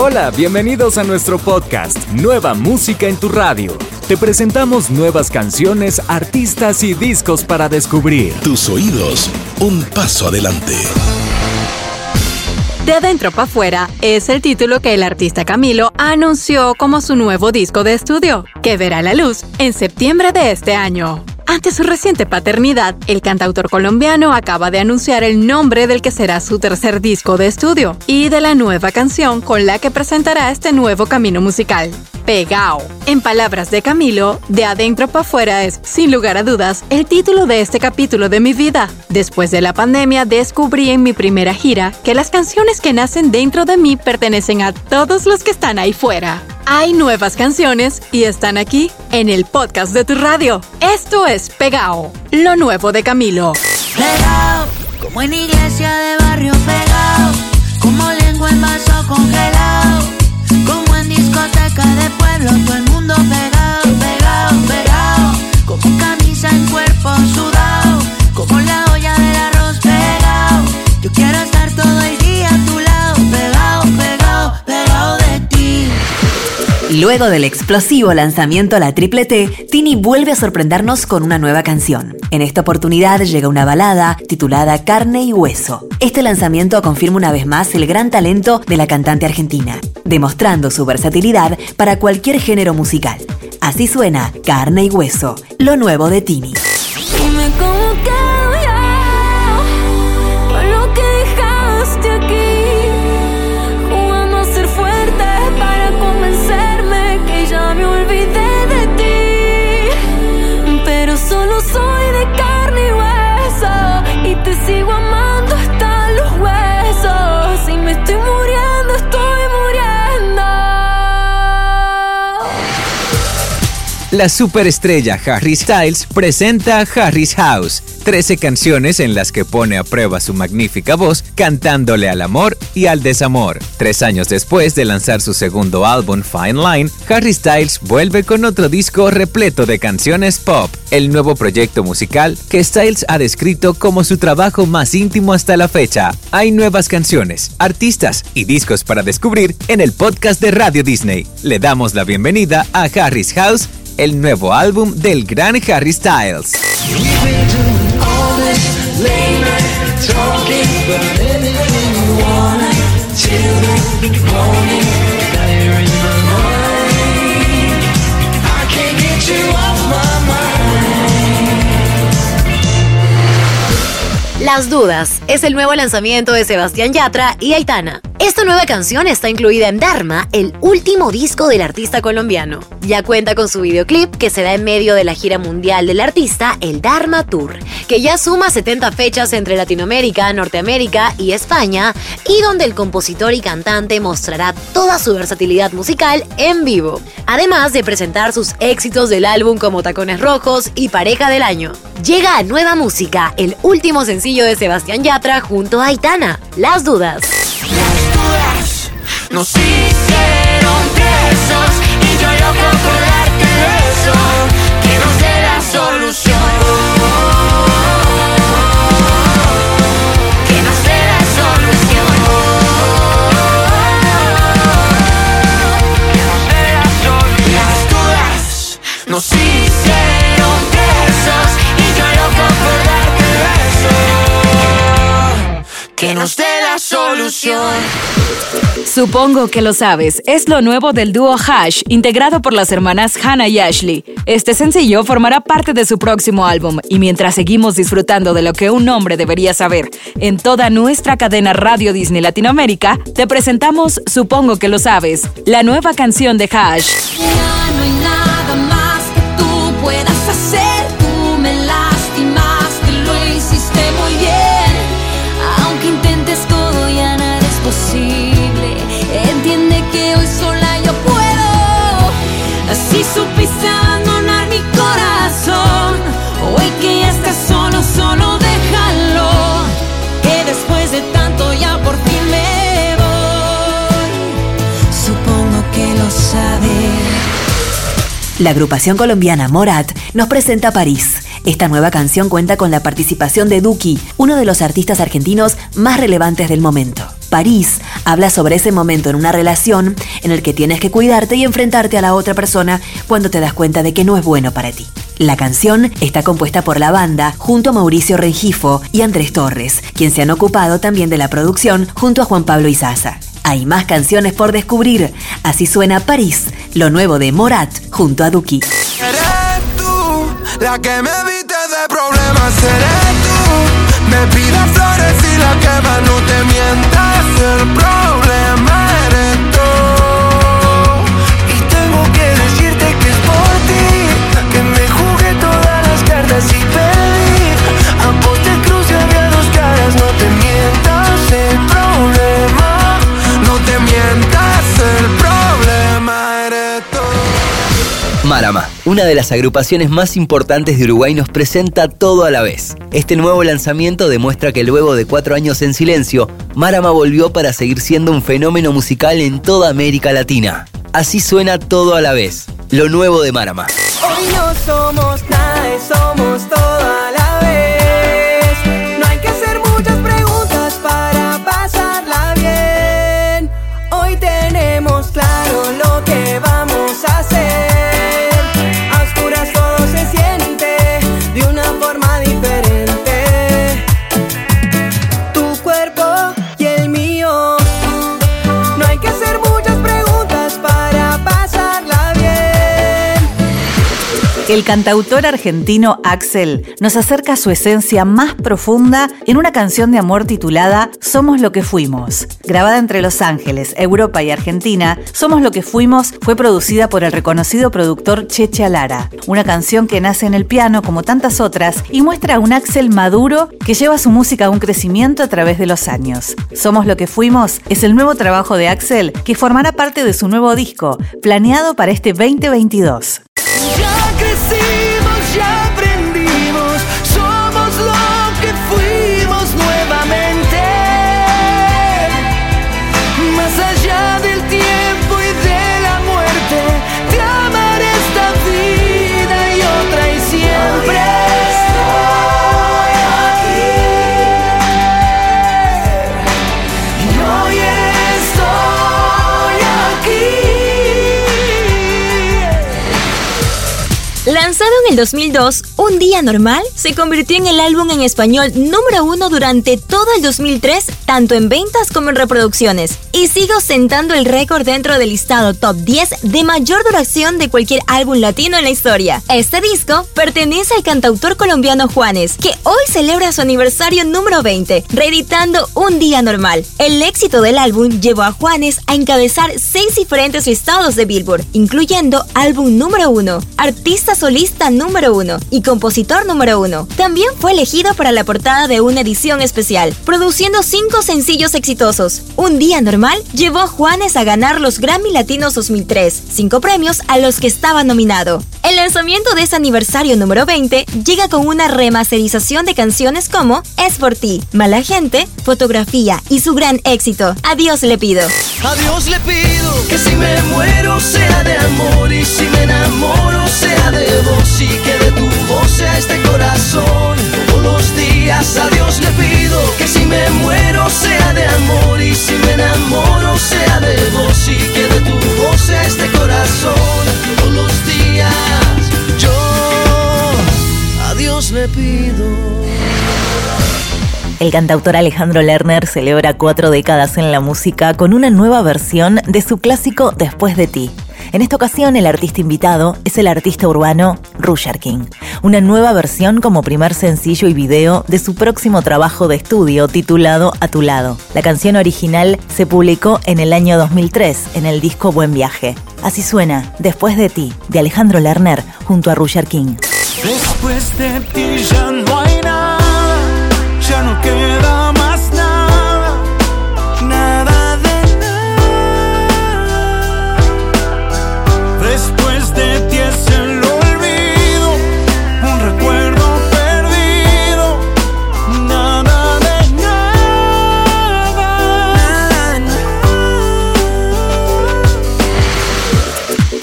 Hola, bienvenidos a nuestro podcast, Nueva Música en tu Radio. Te presentamos nuevas canciones, artistas y discos para descubrir. Tus oídos, un paso adelante. De adentro para afuera es el título que el artista Camilo anunció como su nuevo disco de estudio, que verá la luz en septiembre de este año. Ante su reciente paternidad, el cantautor colombiano acaba de anunciar el nombre del que será su tercer disco de estudio y de la nueva canción con la que presentará este nuevo camino musical. Pegao. En palabras de Camilo, de adentro para afuera es, sin lugar a dudas, el título de este capítulo de mi vida. Después de la pandemia, descubrí en mi primera gira que las canciones que nacen dentro de mí pertenecen a todos los que están ahí fuera. Hay nuevas canciones y están aquí en el podcast de tu radio. Esto es Pegao, lo nuevo de Camilo. Pegao, como en iglesia de barrio pegao, como lengua en vaso congelado, Luego del explosivo lanzamiento a la Triple T, Tini vuelve a sorprendernos con una nueva canción. En esta oportunidad llega una balada titulada Carne y Hueso. Este lanzamiento confirma una vez más el gran talento de la cantante argentina, demostrando su versatilidad para cualquier género musical. Así suena Carne y Hueso, lo nuevo de Tini. La superestrella Harry Styles presenta Harry's House, 13 canciones en las que pone a prueba su magnífica voz cantándole al amor y al desamor. Tres años después de lanzar su segundo álbum Fine Line, Harry Styles vuelve con otro disco repleto de canciones pop, el nuevo proyecto musical que Styles ha descrito como su trabajo más íntimo hasta la fecha. Hay nuevas canciones, artistas y discos para descubrir en el podcast de Radio Disney. Le damos la bienvenida a Harry's House el nuevo álbum del gran Harry Styles. Las Dudas es el nuevo lanzamiento de Sebastián Yatra y Aitana. Esta nueva canción está incluida en Dharma, el último disco del artista colombiano. Ya cuenta con su videoclip que se da en medio de la gira mundial del artista, el Dharma Tour, que ya suma 70 fechas entre Latinoamérica, Norteamérica y España, y donde el compositor y cantante mostrará toda su versatilidad musical en vivo, además de presentar sus éxitos del álbum como Tacones Rojos y Pareja del Año. Llega a Nueva Música, el último sencillo de Sebastián Yatra junto a Aitana, Las Dudas. Nos hicieron presos y yo loco por darte eso que nos dé la solución solución Supongo que lo sabes, es lo nuevo del dúo Hash, integrado por las hermanas Hannah y Ashley. Este sencillo formará parte de su próximo álbum, y mientras seguimos disfrutando de lo que un hombre debería saber en toda nuestra cadena Radio Disney Latinoamérica, te presentamos Supongo que lo sabes, la nueva canción de Hash. La agrupación colombiana Morat nos presenta París. Esta nueva canción cuenta con la participación de Duki, uno de los artistas argentinos más relevantes del momento. París habla sobre ese momento en una relación en el que tienes que cuidarte y enfrentarte a la otra persona cuando te das cuenta de que no es bueno para ti. La canción está compuesta por la banda junto a Mauricio Rengifo y Andrés Torres, quien se han ocupado también de la producción junto a Juan Pablo Izaza. Hay más canciones por descubrir. Así suena París, lo nuevo de Morat junto a Duki. Una de las agrupaciones más importantes de Uruguay, nos presenta todo a la vez. Este nuevo lanzamiento demuestra que luego de cuatro años en silencio, Marama volvió para seguir siendo un fenómeno musical en toda América Latina. Así suena todo a la vez, lo nuevo de Marama. Hoy no somos somos todo El cantautor argentino Axel nos acerca a su esencia más profunda en una canción de amor titulada Somos lo que fuimos. Grabada entre Los Ángeles, Europa y Argentina, Somos lo que fuimos fue producida por el reconocido productor Cheche Alara. Una canción que nace en el piano como tantas otras y muestra a un Axel maduro que lleva su música a un crecimiento a través de los años. Somos lo que fuimos es el nuevo trabajo de Axel que formará parte de su nuevo disco, planeado para este 2022. El 2002, Un Día Normal se convirtió en el álbum en español número uno durante todo el 2003, tanto en ventas como en reproducciones, y sigue ostentando el récord dentro del listado top 10 de mayor duración de cualquier álbum latino en la historia. Este disco pertenece al cantautor colombiano Juanes, que hoy celebra su aniversario número 20, reeditando Un Día Normal. El éxito del álbum llevó a Juanes a encabezar seis diferentes listados de Billboard, incluyendo álbum número uno, artista solista número uno y compositor número uno. También fue elegido para la portada de una edición especial, produciendo cinco sencillos exitosos. Un día normal llevó a Juanes a ganar los Grammy Latinos 2003, cinco premios a los que estaba nominado. El lanzamiento de ese aniversario número 20 llega con una remasterización de canciones como Es por ti, Mala Gente, Fotografía y su gran éxito, Adiós le pido. A Dios le pido que si me muero sea de amor y si me enamoro sea de vos y que de tu voz sea este corazón El cantautor Alejandro Lerner celebra cuatro décadas en la música con una nueva versión de su clásico Después de ti. En esta ocasión el artista invitado es el artista urbano Rusher King, una nueva versión como primer sencillo y video de su próximo trabajo de estudio titulado A tu lado. La canción original se publicó en el año 2003 en el disco Buen Viaje. Así suena Después de ti, de Alejandro Lerner junto a Rusher King. Después de ti ya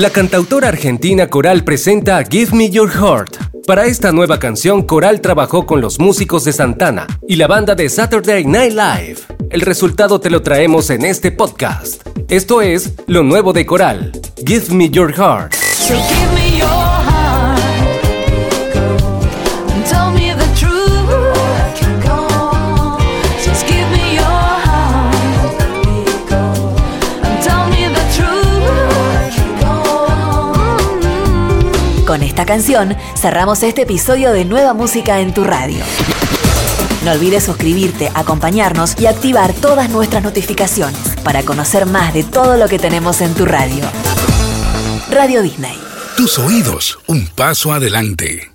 La cantautora argentina Coral presenta Give Me Your Heart. Para esta nueva canción, Coral trabajó con los músicos de Santana y la banda de Saturday Night Live. El resultado te lo traemos en este podcast. Esto es lo nuevo de Coral. Give me your heart. Give me esta canción cerramos este episodio de Nueva Música en tu radio. No olvides suscribirte, acompañarnos y activar todas nuestras notificaciones para conocer más de todo lo que tenemos en tu radio. Radio Disney. Tus oídos, un paso adelante.